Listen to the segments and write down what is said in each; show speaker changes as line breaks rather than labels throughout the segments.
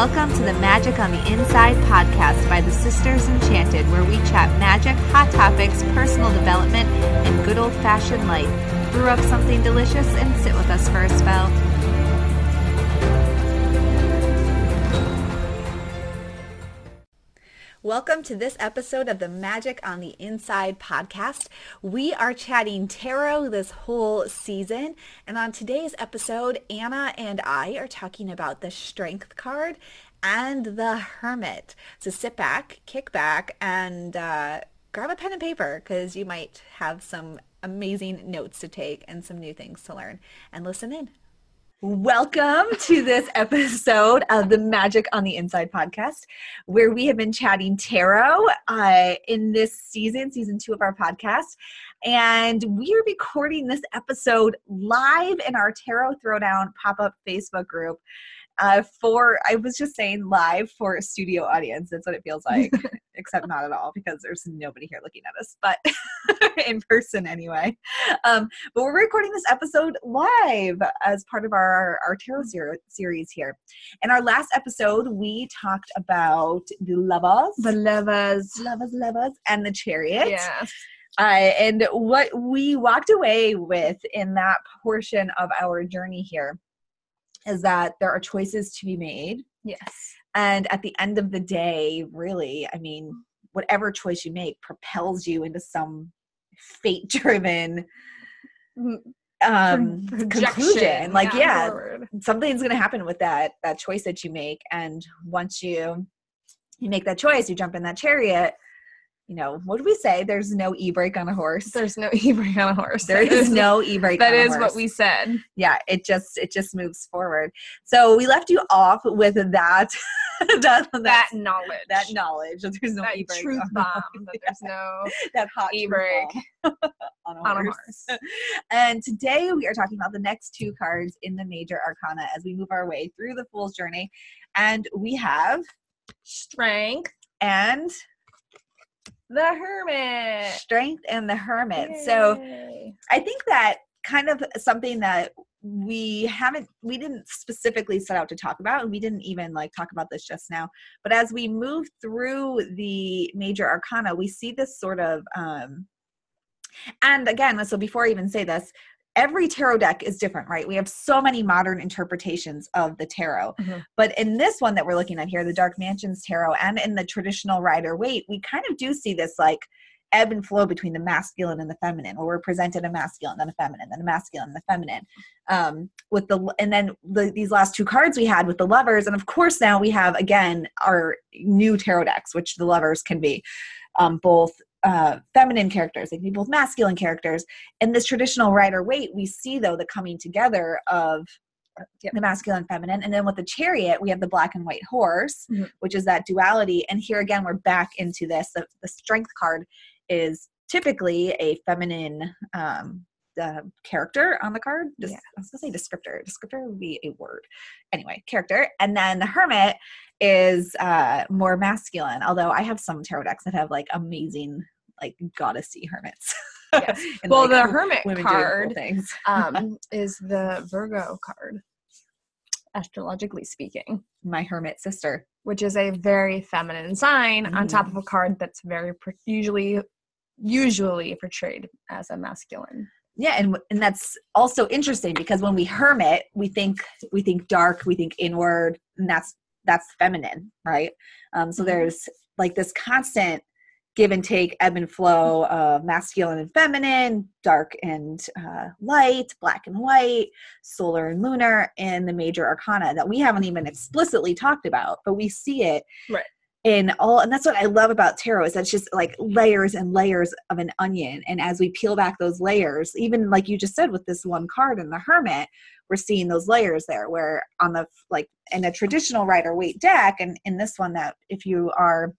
Welcome to the Magic on the Inside podcast by the Sisters Enchanted, where we chat magic, hot topics, personal development, and good old fashioned life. Brew up something delicious and sit with us for a spell. Welcome to this episode of the Magic on the Inside podcast. We are chatting tarot this whole season. And on today's episode, Anna and I are talking about the Strength card and the Hermit. So sit back, kick back, and uh, grab a pen and paper because you might have some amazing notes to take and some new things to learn. And listen in. Welcome to this episode of the Magic on the Inside podcast, where we have been chatting tarot uh, in this season, season two of our podcast. And we are recording this episode live in our Tarot Throwdown pop up Facebook group uh, for I was just saying live for a studio audience. That's what it feels like, except not at all because there's nobody here looking at us, but in person anyway. Um, but we're recording this episode live as part of our our tarot ser- series here. In our last episode, we talked about the lovers,
The lovers.
lovers, lovers, and the chariot.
Yes.
Uh, and what we walked away with in that portion of our journey here is that there are choices to be made.
Yes.
And at the end of the day, really, I mean, whatever choice you make propels you into some fate driven um conclusion like yeah,
forward.
something's going to happen with that that choice that you make and once you you make that choice you jump in that chariot you know what do we say there's no e-brake on a horse
There's no e-brake on a horse.
There is no e-brake
That
on a horse.
what we said.
yeah it just it just moves forward so we left you off with that that that,
That knowledge.
that knowledge that there's no e-brake
truth
on,
bomb. That there's no
that hot
e-brake
on a
on a
horse. and today we are talking about the next two cards in the major arcana as we move our way through the fool's journey and we have
Strength.
and
The hermit.
strength and the hermit so I think that kind of something that we haven't we didn't specifically set out to talk about and we didn't even like talk about this just now but as we move through the major arcana we see this sort of um and again so before i even say this every tarot deck is different right? We have so many modern interpretations of the tarot.
Mhm.
but in this one that we're looking at here the dark mansions tarot and in the traditional rider waite we kind of do see this like ebb and flow between the masculine and the feminine where we're presented a masculine then a feminine then a masculine and the feminine. Um with the and then the, these last two cards we had with the lovers and of course now we have again our new tarot decks which the lovers can be um both uh feminine characters they can be both masculine characters in this traditional rider waite we see though the coming together of
Yep.
the masculine and feminine and then with the chariot we have the black and white horse
Mhm.
which is that duality and here again we're back into this the, the strength card is typically a feminine um the character on the card?
Yeah.
i was gonna say descriptor. Descriptor would be a word. Anyway character. And then the hermit is uh more masculine although i have some tarot decks that have like amazing like goddessy hermits.
Yes. Well,
like,
the hermit
cool
card
things.
um, is the Virgo card, astrologically speaking,
my hermit sister.
Which is a very feminine sign on top of a card that's very usually usually portrayed as a masculine.
Yeah and and that's also interesting because when we hermit we think we think dark we think inward and that's that's feminine right um so
Mhm.
there's like this constant give and take ebb and flow of masculine and feminine dark and uh, light black and white solar and lunar and the major arcana that we haven't even explicitly talked about but we see it
Right.
In all and that's what i love about tarot is that it's just like layers and layers of an onion. And as we peel back those layers even like you just said with this one card and the hermit we're seeing those layers there where on the like in a traditional rider waite deck and in this one that if you are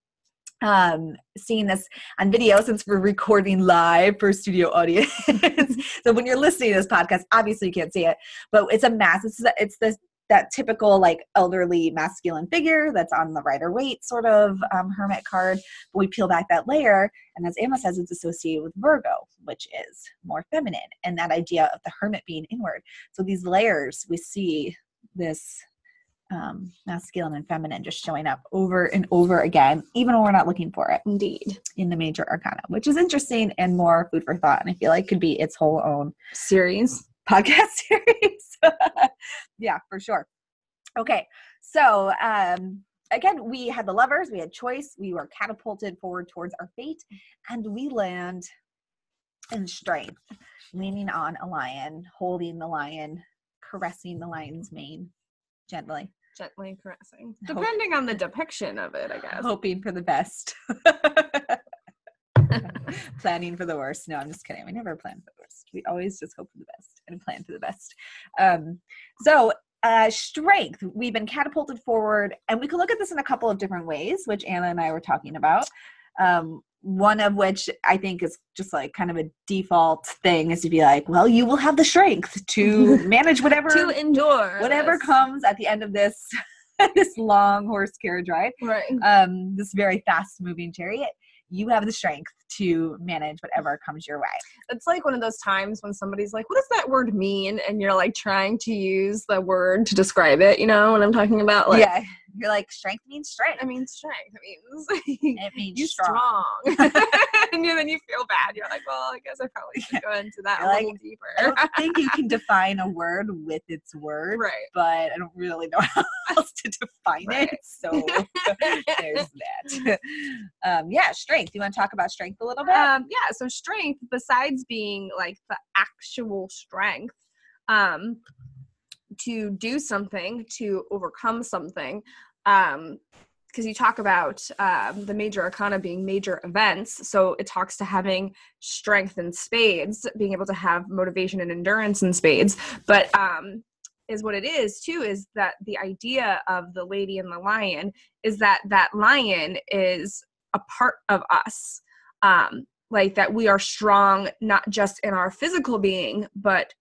um seeing this on video since we're recording live for studio audience. So when you're listening to this podcast obviously you can't see it but it's a mass it's it's this that typical like elderly masculine figure that's on the rider waite sort of um, hermit card but we peel back that layer and as anna says it's associated with virgo which is more feminine and that idea of the hermit being inward so these layers we see this um, masculine and feminine just showing up over and over again, even when we're not looking for it.
Indeed.
In the major arcana, which is interesting and more food for thought. And I feel like could be its whole own
series,
podcast series. yeah, for sure. Okay. So, um, again, we had the lovers, we had choice, we were catapulted forward towards our fate, and we land in strength, leaning on a lion, holding the lion, caressing the lion's mane gently.
Gently caressing. Depending on the depiction of it, I guess.
Hoping for the best. Planning for the worst. No, I'm just kidding. We never plan for the worst. We always just hope for the best and plan for the best. Um, so uh, strength. We've been catapulted forward, and we can look at this in a couple of different ways, which Anna and I were talking about. Um, one of which I think is just like kind of a default thing is to be like, well, you will have the strength to manage whatever
to endure
whatever this. comes at the end of this this long horse carriage ride.
Right.
Um, this very fast moving chariot you have the strength to manage whatever comes your way.
It's like one of those times when somebody's like, What does that word mean? And you're like trying to use the word to describe it, you know, what I'm talking about? Like,
yeah. You're like, strength means strength.
It means strength. It means
it means you strong.
strong. and then you feel bad. You're like, well, I guess I probably should go into that You're a little deeper.
I don't think you can define a word with its word,
right?
But I don't really know how else to define right. it. So there's that. Um, yeah, strength. You want to talk about strength a little bit?
Um, yeah. So strength, besides being like the actual strength, um, to do something to overcome something um because you talk about um, the major arcana being major events so it talks to having strength in spades being able to have motivation and endurance in spades. But um is what it is too is that the idea of the lady and the lion is that that lion is a part of us um like that we are strong not just in our physical being but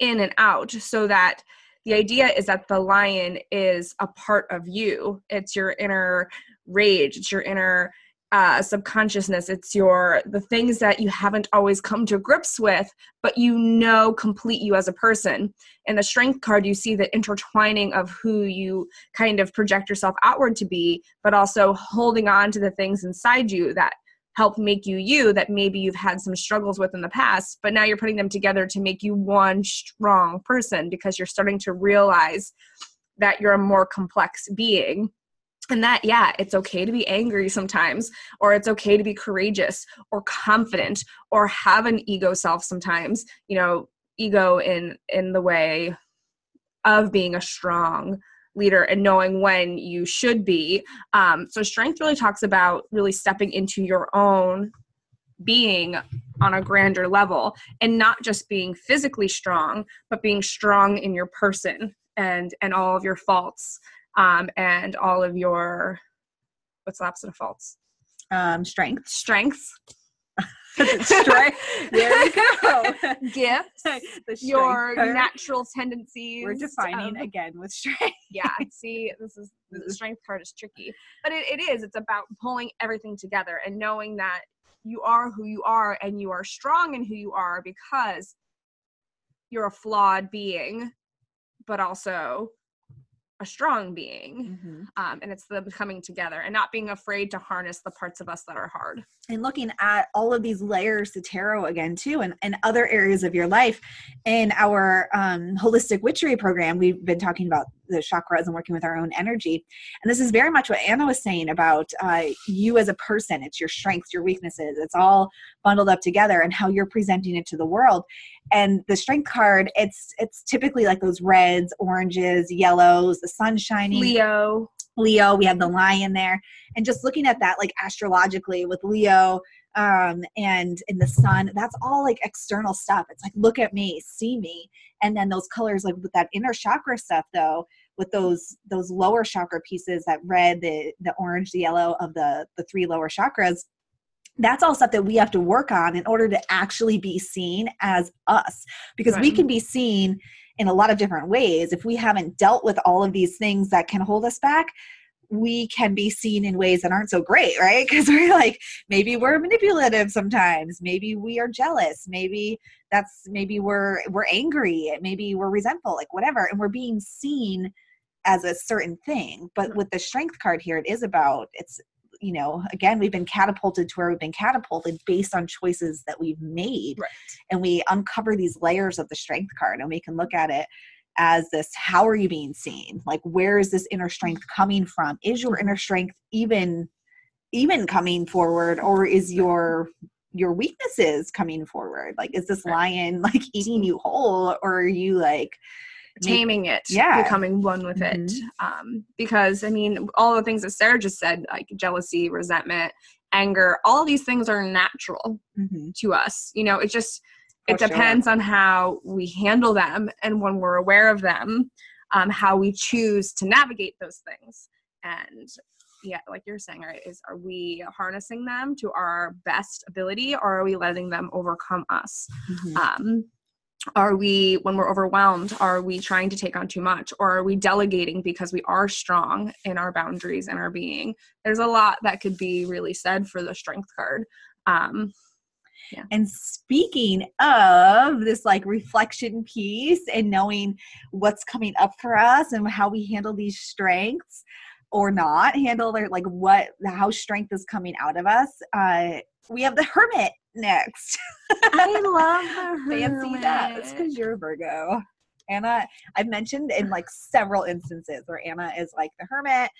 in and out so that the idea is that the lion is a part of you. It's your inner rage. It's your inner uh, subconsciousness. It's your the things that you haven't always come to grips with but you know complete you as a person. In the strength card you see the intertwining of who you kind of project yourself outward to be but also holding on to the things inside you that help make you you that maybe you've had some struggles with in the past, but now you're putting them together to make you one strong person because you're starting to realize that you're a more complex being. And that, yeah, it's okay to be angry sometimes, or it's okay to be courageous or confident or have an ego self sometimes, you know, ego in in the way of being a strong leader and knowing when you should be. Um, so, strength really talks about really stepping into your own being on a grander level and not just being physically strong, but being strong in your person and and all of your faults um, and all of your what's the opposite of faults?
Um, strength.
Strengths.
Strength. there we go.
Gifts. your natural tendencies.
We're defining um, again with strength.
yeah. See, this is the strength card is tricky, but it, it is. It's about pulling everything together and knowing that you are who you are and you are strong in who you are because you're a flawed being, but also a strong being mm-hmm. um, and it's the coming together and not being afraid to harness the parts of us that are hard
and looking at all of these layers to tarot again too and, and other areas of your life in our um, holistic witchery program we've been talking about the chakras and working with our own energy. And this is very much what anna was saying about uh, you as a person it's your strengths your weaknesses it's all bundled up together and how you're presenting it to the world. And the strength card it's it's typically like those reds oranges yellows the sun shining.
Leo
leo we have the lion there. And just looking at that like astrologically with leo um, and in the sun that's all like external stuff. It's like look at me see me. And then those colors like with that inner chakra stuff though with those those lower chakra pieces that red the the orange the yellow of the the three lower chakras that's all stuff that we have to work on in order to actually be seen as us. Because right. we can be seen in a lot of different ways. If we haven't dealt with all of these things that can hold us back we can be seen in ways that aren't so great right? Because we're like maybe we're manipulative sometimes. Maybe we are jealous. Maybe that's maybe we're we're angry. Maybe we're resentful like whatever. And we're being seen as a certain thing. But with the strength card here it is about it's you know again we've been catapulted to where we've been catapulted based on choices that we've made.
Right.
and we uncover these layers of the strength card and we can look at it as this how are you being seen? Like where is this inner strength coming from? Is your inner strength even even coming forward or is your your weaknesses coming forward? Like is this lion like eating you whole or are you like
taming it,
Yeah.
becoming one with it.
Mhm.
Um, because I mean, all the things that Sarah just said, like jealousy, resentment, anger, all these things are natural
Mhm.
to us. You know, it just it
Oh, sure.
depends on how we handle them and when we're aware of them, um, how we choose to navigate those things. And yeah, like you're saying, right, is are we harnessing them to our best ability or are we letting them overcome us?
Mhm.
um, are we when we're overwhelmed are we trying to take on too much or are we delegating because we are strong in our boundaries and our being? There's a lot that could be really said for the strength card. Um
And speaking of this like reflection piece and knowing what's coming up for us and how we handle these strengths or not handle their like what how strength is coming out of us, uh we have the hermit next.
i love the
Fancy that. It's because you're a Virgo. Anna, I've mentioned in like several instances where Anna is like the hermit.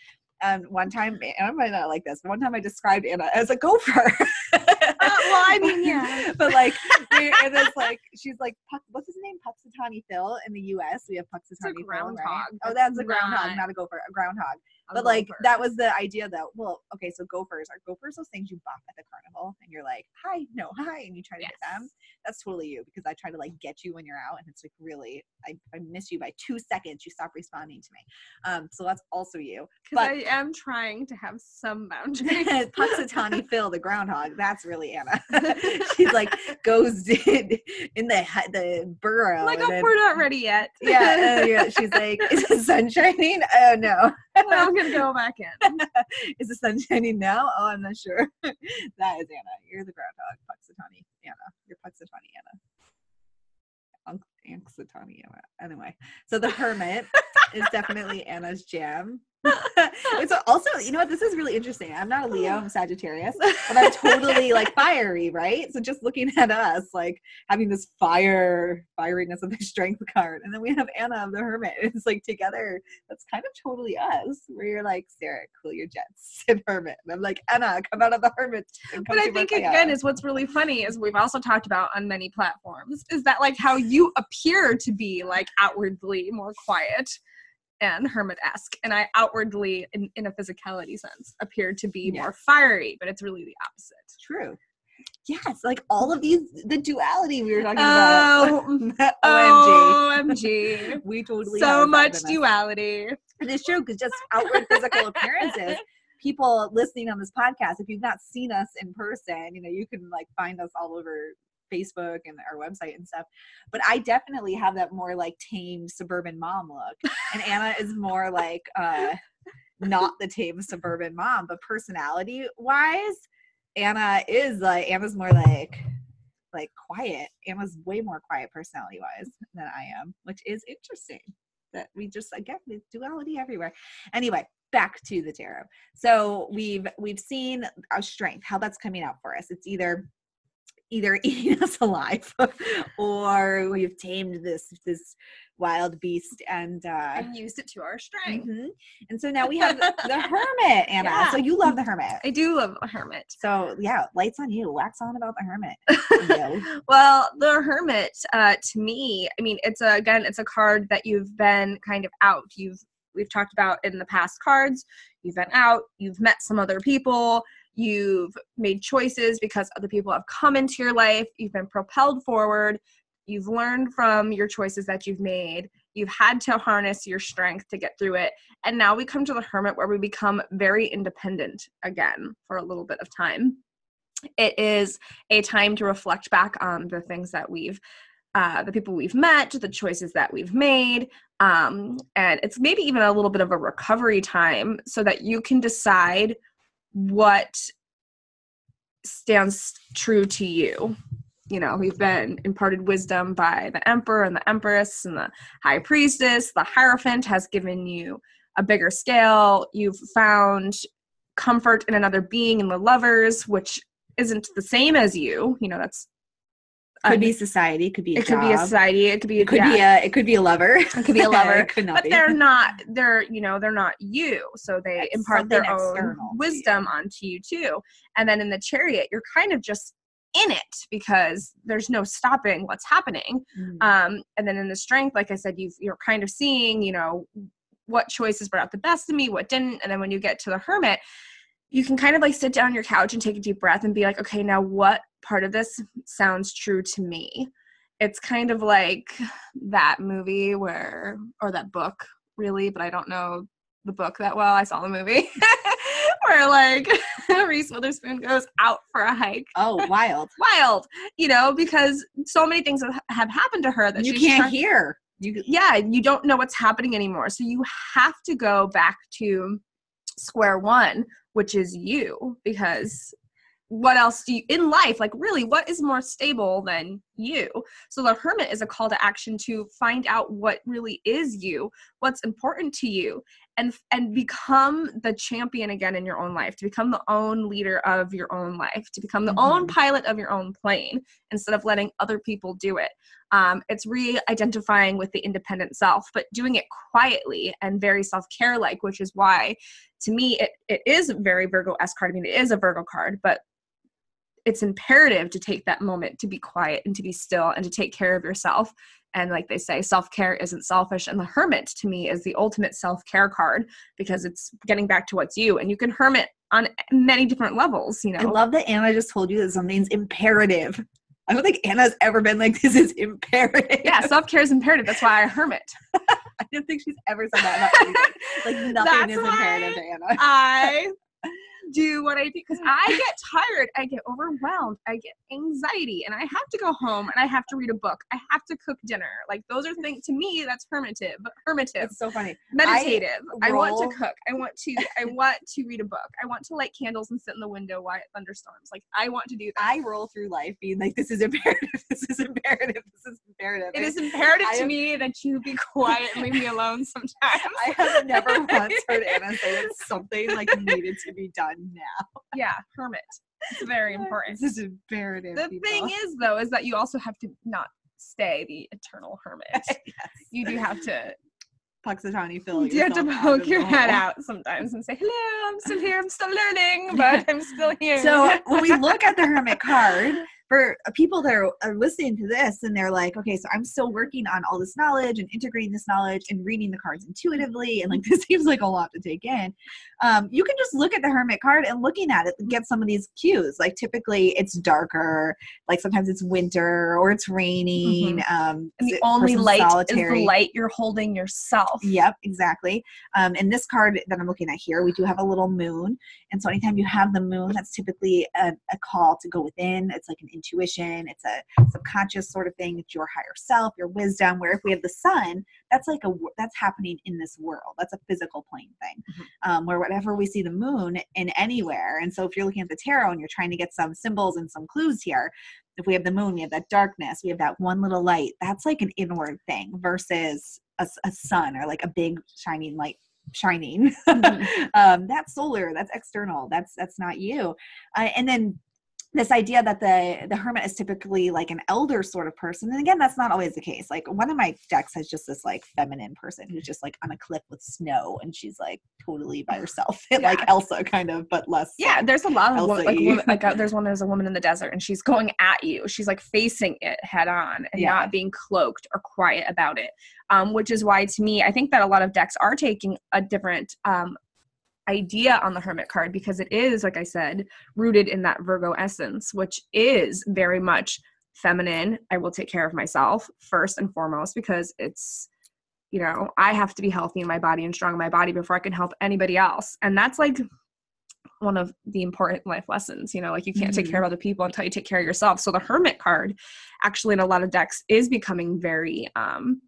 Um, one time, Anna might not like this. but One time, I described Anna as a gopher.
well, I mean, yeah.
but like, and it's like she's like, what's his name? Puxatawny Phil in the U.S. We have Puxatawny Phil, right? Oh,
That's
a groundhog,
not-
not a gopher. A groundhog
A
but like
gopher.
that was the idea though well okay so gophers are gophers those things you bop at the carnival and you're like hi no hi and you try to get them that's totally you because i try to like get you when you're out and it's like really i, I miss you by two seconds you stop responding to me um so that's also you but-
i am trying to have some boundaries
Puxatawny Phil, the groundhog. That's really Anna. She's like goes in, in the the burrow.
like oh,
then-
we're not ready yet
yeah, uh, yeah. She's like, is the sun shining? Oh no.
i'm gonna go back in
is the sun shining now? Oh, I'm not sure. that is Anna. You're the groundhog, Puxatawny Anna. You're Puxatawny Anna. Anxatawny Anna. Anyway, so the hermit is definitely Anna's jam. it's also, you know what? This is really interesting. I'm not a Leo. I'm Sagittarius, but I'm totally like fiery, right? So just looking at us, like having this fire, fieriness of the strength card, and then we have Anna of the hermit. It's like together that's kind of totally us where you're like sarah cool your jets and hermit and i'm like anna come out of the hermit
but I think
Berkaya."
again is what's really funny is we've also talked about on many platforms is that like how you appear to be like outwardly more quiet and hermit-esque and I outwardly in, in a physicality sense appear to be more fiery but it's really the opposite.
true yes like all of these the duality we were talking
Oh,
about omg
OMG.
we totally
so much duality.
It is true because just outward physical appearances. People listening on this podcast, if you've not seen us in person, you know you can like find us all over Facebook and our website and stuff. But I definitely have that more like tame suburban mom look, and Anna is more like uh not the tame suburban mom, but personality wise, Anna is like Anna's more like like quiet. Anna's way more quiet personality wise than I am, which is interesting that we just again the duality everywhere anyway back to the tarot so we've we've seen our strength how that's coming out for us it's either either eating us alive or we've tamed this this wild beast and uh
And used it to our strength.
mhm. and so now we have the, the hermit anna
Yeah.
so you love the hermit
I do love a hermit.
so yeah lights on you wax on about the hermit
well, the hermit, uh, to me, I mean, it's a, again, it's a card that you've been kind of out. You've we've talked about in the past cards. You've been out. You've met some other people. You've made choices because other people have come into your life. You've been propelled forward. You've learned from your choices that you've made. You've had to harness your strength to get through it. And now we come to the hermit where we become very independent again for a little bit of time. It is a time to reflect back on the things that we've uh, the people we've met the choices that we've made um, and it's maybe even a little bit of a recovery time so that you can decide what stands true to you. You know you've been imparted wisdom by the emperor and the empress and the high priestess. The hierophant has given you a bigger scale. You've found comfort in another being in the lovers which isn't the same as you. You know that's
could be society could be
it could be a society it could be
it could
yeah.
be a it could be a lover
it could be a lover
it could not
but
be.
they're not they're you know they're not you so they impart their own
you.
wisdom onto you too and then in the chariot you're kind of just in it because there's no stopping what's happening
Mm.
um and then in the strength like i said you've you're kind of seeing you know what choices brought out the best in me what didn't and then when you get to the hermit you can kind of like sit down on your couch and take a deep breath and be like okay now what part of this sounds true to me. It's kind of like that movie where or that book really but i don't know the book that well. I saw the movie where like reese witherspoon goes out for a hike.
Oh wild.
Wild you know because so many things have, happened to her that
you can't
try-
hear. You
yeah you don't know what's happening anymore. So you have to go back to square one which is you because what else do you in life like really what is more stable than you? So the hermit is a call to action to find out what really is you what's important to you and and become the champion again in your own life to become the own leader of your own life to become the own
Mhm.
pilot of your own plane instead of letting other people do it. Um, it's re-identifying with the independent self but doing it quietly and very self-care like which is why to me it, it is very virgo s card. I mean it is a virgo card but it's imperative to take that moment to be quiet and to be still and to take care of yourself and like they say self-care isn't selfish and the hermit to me is the ultimate self-care card because it's getting back to what's you and you can hermit on many different levels you know
I love that Anna just told you that something's imperative. I don't think Anna's ever been like, this is imperative.
yeah self-care is imperative that's why i hermit
I don't think she's ever said that. Like, nothing
That's
is
why
imperative to Anna.
I do what I do because I get tired, I get overwhelmed, I get anxiety, and I have to go home and I have to read a book. I have to cook dinner. Like those are things to me that's hermitative, hermitative,
It's so funny.
meditative. I, want to cook. I want to. I want to read a book. I want to light candles and sit in the window while it thunderstorms. Like I want to do that.
I roll through life being like, this is imperative. This is imperative. This is imperative.
it is imperative
I
to
am-
me that you be quiet and leave me alone sometimes.
I have never once heard Anna say that something like needed to be done now.
yeah, hermit. It's very important.
This is imperative.
the
people.
thing is though is that you also have to not stay the eternal hermit
yes.
you do have to
Puxatawny Phil.
you have to poke your head out sometimes and say hello i'm still here i'm still learning but i'm still here
So when we look at the hermit card, for people that are, are listening to this and they're like, okay, so I'm still working on all this knowledge and integrating this knowledge and reading the cards intuitively, and like this seems like a lot to take in. Um, you can just look at the hermit card and looking at it get some of these cues. Like typically it's darker, like sometimes it's winter or it's raining. Um,
and the only light is the light you're holding yourself
Yep, exactly. Um, and this card that I'm looking at here, we do have a little moon. And so anytime you have the moon, that's typically a, a call to go within. It's like an intuition, it's a subconscious sort of thing. It's your higher self, your wisdom. Where if we have the sun, that's like a that's happening in this world. That's a physical plane thing. Um, where whatever we see the moon in anywhere. And so if you're looking at the tarot and you're trying to get some symbols and some clues here, if we have the moon, we have that darkness, we have that one little light. That's like an inward thing versus a sun or like a big shining light shining.
Mhm.
um, that's solar. That's external. That's that's not you. Uh, and then this idea that the the hermit is typically like an elder sort of person and again that's not always the case. Like one of my decks has just this like feminine person who's just like on a cliff with snow and she's like totally by herself like elsa kind of but less
yeah there's a lot of wo- like, like uh, there's one there's a woman in the desert and she's going at you. She's like facing it head on and
Yeah.
not being cloaked or quiet about it um, which is why to me i think that a lot of decks are taking a different um, idea on the hermit card because it is like i said rooted in that virgo essence which is very much feminine. I will take care of myself first and foremost because it's you know i have to be healthy in my body and strong in my body before i can help anybody else. And that's like one of the important life lessons you know like you can't take
Mhm.
care of other people until you take care of yourself. So the hermit card actually in a lot of decks is becoming very um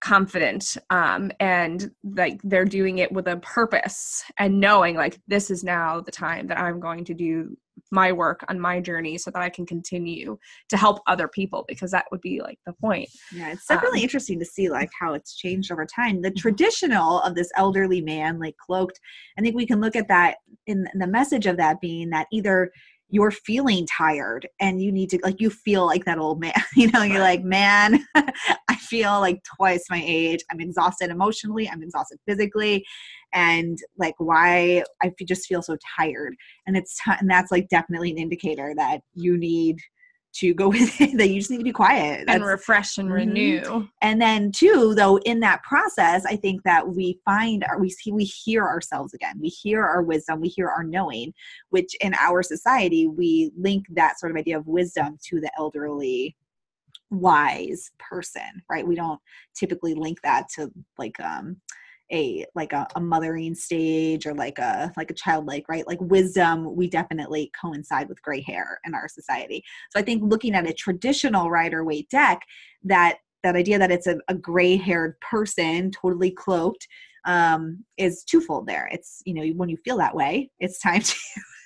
confident um, and like they're doing it with a purpose and knowing like this is now the time that i'm going to do my work on my journey so that i can continue to help other people because that would be like the point
yeah it's definitely
Um,
interesting to see like how it's changed over time the
Mhm.
traditional of this elderly man like cloaked i think we can look at that in the message of that being that either you're feeling tired and you need to like you feel like that old man you know you're like man i feel like twice my age. I'm exhausted emotionally i'm exhausted physically and like why i just feel so tired. And it's ti and that's like definitely an indicator that you need to go with it. That you just need to be quiet.
And refresh and
Mhm.
renew.
And then too though in that process i think that we find our we see we hear ourselves again. We hear our wisdom. We hear our knowing which in our society we link that sort of idea of wisdom to the elderly wise person right? We don't typically link that to like um a like a, a mothering stage or like a like a childlike right? Like wisdom we definitely coincide with gray hair in our society. So i think looking at a traditional rider waite deck that that idea that it's a, a gray haired person totally cloaked um, is twofold there. It's you know when you feel that way it's time to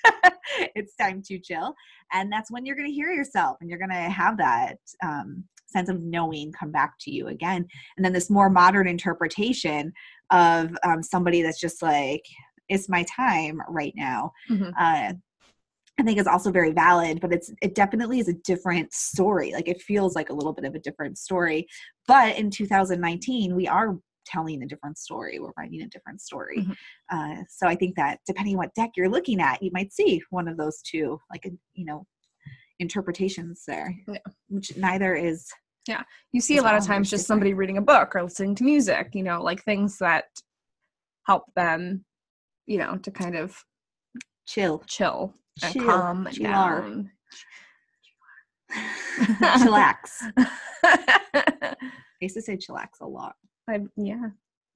it's time to chill. And that's when you're going to hear yourself and you're going to have that um, sense of knowing come back to you again. And then this more modern interpretation of um, somebody that's just like it's my time right now
Mhm.
uh, I think is also very valid, but it's it definitely is a different story. Like it feels like a little bit of a different story. But in 2019, we are telling a different story. We're writing a different story.
Mhm.
Uh, so I think that depending what deck you're looking at, you might see one of those two, like a, you know, interpretations there,
Yeah.
which neither is
you see a lot of times
just
somebody reading a book or listening to music you know like things that help them you know to kind of
chill,
chill and
Chill,
calm
chillar.
down
chillax. I used to say chillax a lot.
I, yeah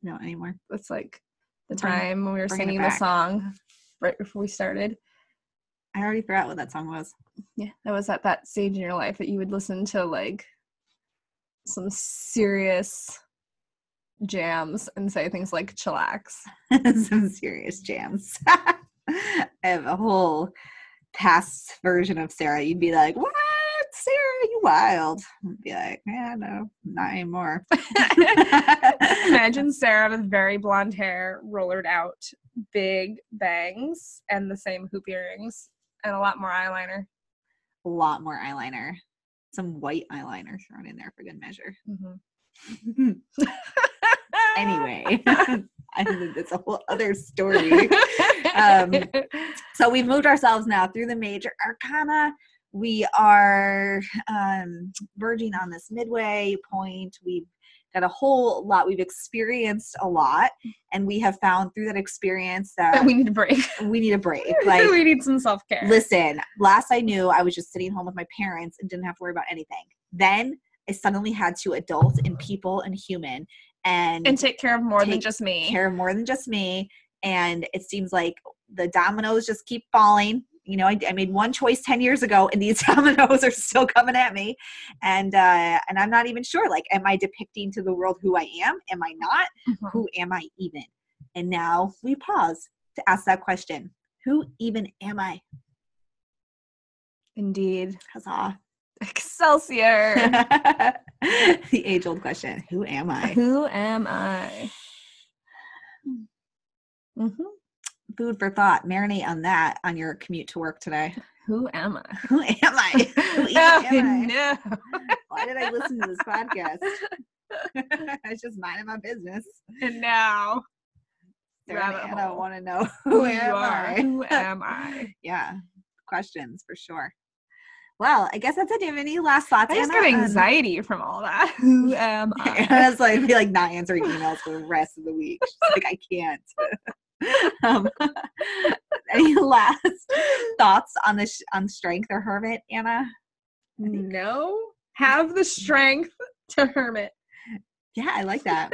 No anymore.
it's like the
Bring-
time when we were singing the song right before we started
I already forgot what that song was.
yeah that was at that stage in your life that you would listen to like some serious jams and say things like chillax
some serious jams. I have a whole past version of Sarah. You'd be like, "What, Sarah? You wild?" I'd be like, "Yeah, no, not anymore."
Imagine Sarah with very blonde hair, rollered out, big bangs, and the same hoop earrings, and a lot more eyeliner.
a lot more eyeliner, some white eyeliner thrown in there for good measure. anyway, I think that's a whole other story. Um, so we've moved ourselves now through the major arcana we are um, verging on this midway point we've got a whole lot we've experienced a lot and we have found through that experience that
we need a break.
we need a break like
we need some self care.
listen last i knew i was just sitting home with my parents and didn't have to worry about anything then i suddenly had to adult and people and human and
And take care of more than just me.
care of more than just me. And it seems like the dominoes just keep falling. You know, I, I made one choice 10 years ago and these dominoes are still coming at me. And, uh, and I'm not even sure, like, am I depicting to the world who I am? Am I not?
Mhm.
Who am I even? And now we pause to ask that question. Who even am I?
Indeed.
Huzzah.
Excelsior.
the age old question. Who am I?
Who am I? hmm
Food for thought. Marinate on that on your commute to work today.
Who am I?
Who am I? Who
oh,
am I?
no.
Why did I listen to this podcast? I was just minding my business.
And now,
Sarah
Rabbit
and Anna
hole.
want to know
who
who am? I?
Who am I?
yeah, questions for sure. Well, I guess that's it. Do you have any last thoughts?
I just
Anna,
get
on- um,
anxiety from all that. Who am I?
Anna's like, I feel like not answering emails for the rest of the week. She's like, I can't. um, any last thoughts on this on strength or hermit, Anna?
No. Have the strength to hermit.
Yeah, I like that.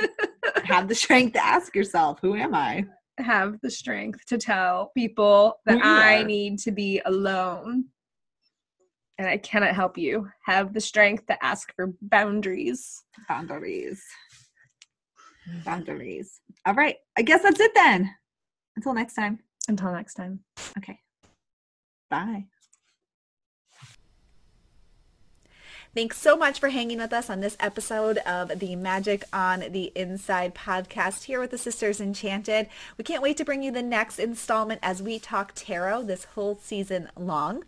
Have the strength to ask yourself, who am I?
Have the strength to tell people that I need to be alone. And I cannot help you. Have the strength to ask for boundaries.
Boundaries. Boundaries. All right. I guess that's it then. Until next time.
Until next time.
Okay. Bye. Thanks so much for hanging with us on this episode of the Magic on the Inside podcast here with the Sisters Enchanted. We can't wait to bring you the next installment as we talk tarot this whole season long.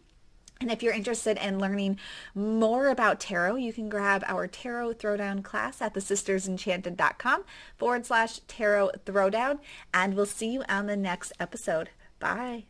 And if you're interested in learning more about tarot, you can grab our tarot throwdown class at thesistersenchanted.com forward slash tarot throwdown. And we'll see you on the next episode. Bye.